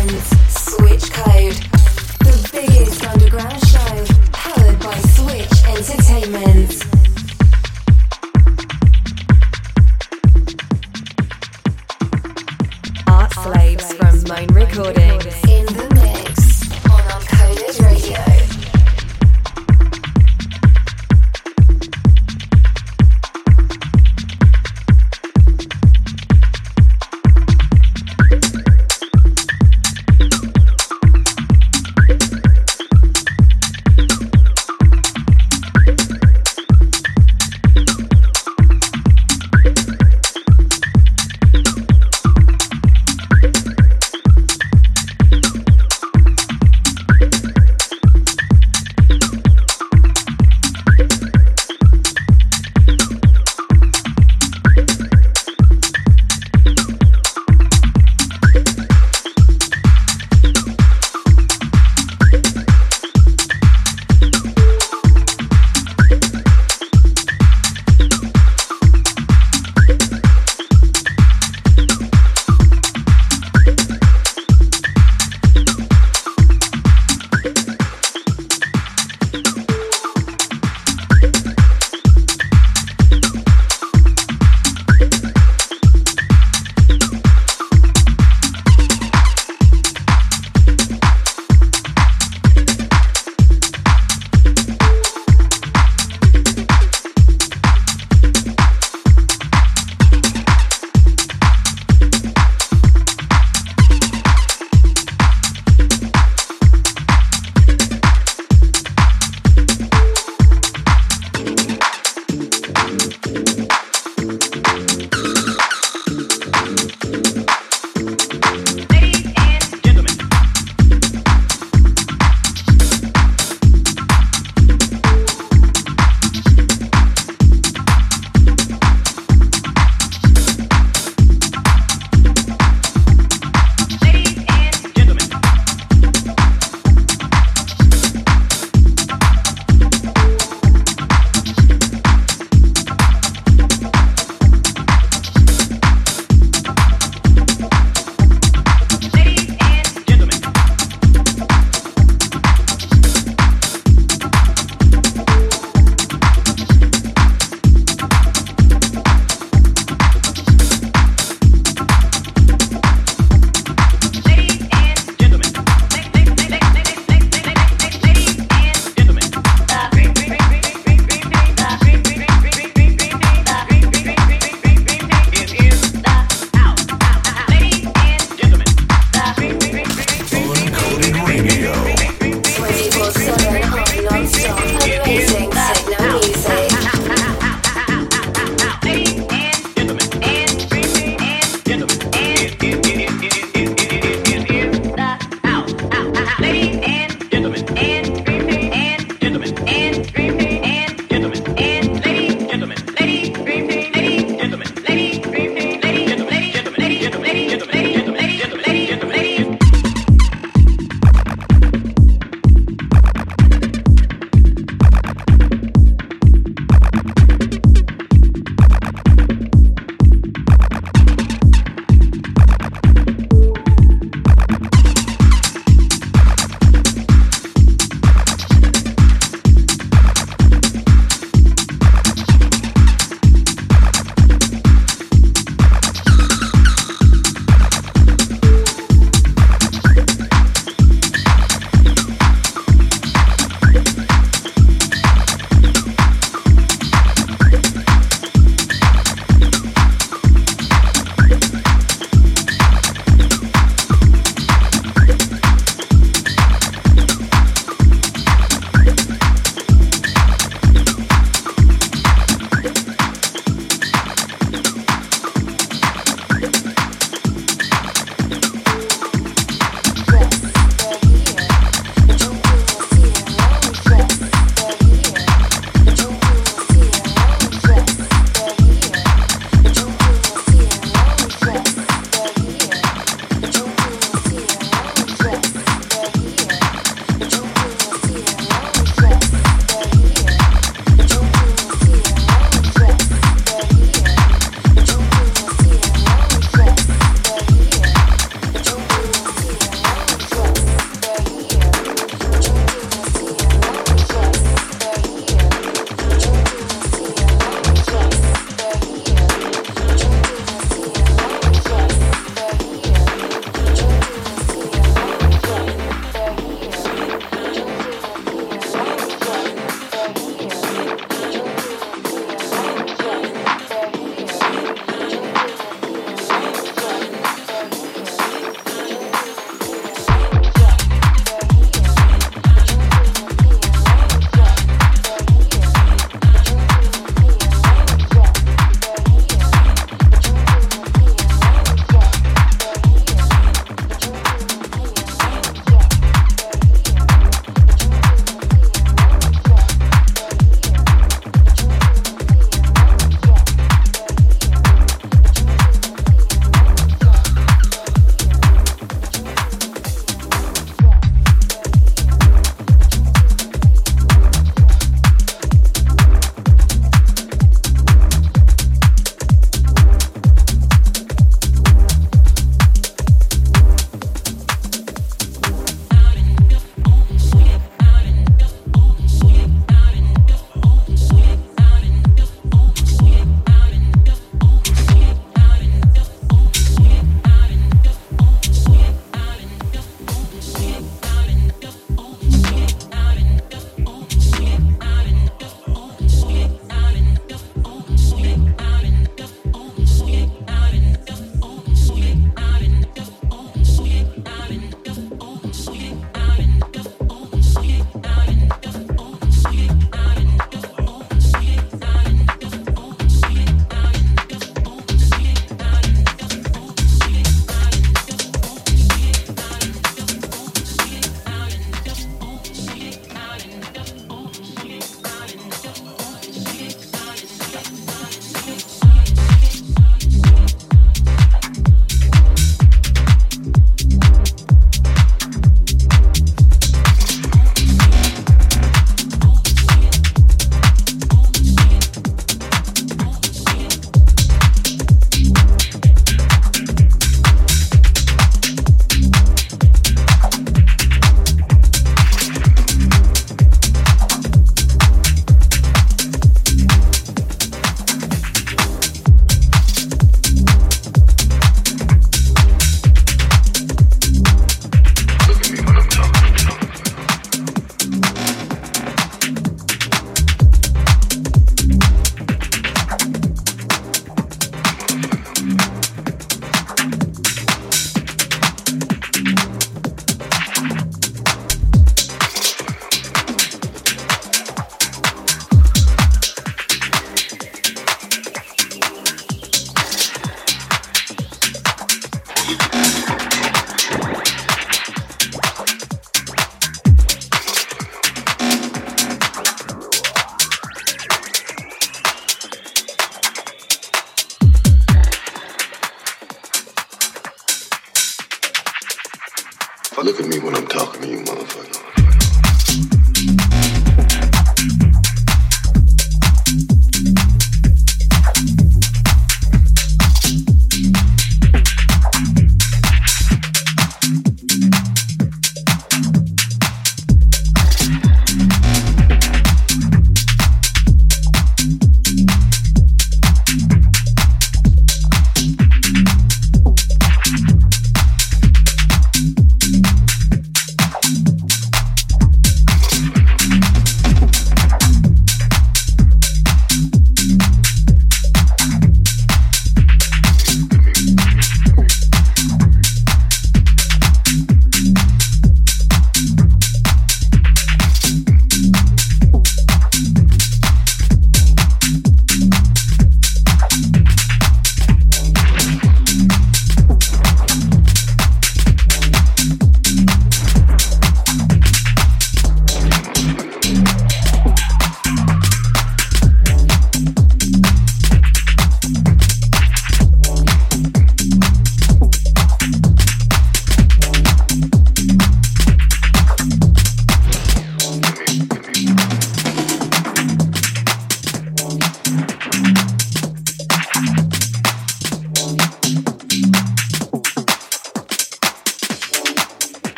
friends.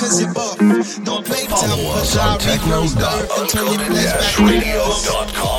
cause it buff. Don't play tough, cause I read those. until your flesh back. Radio.com.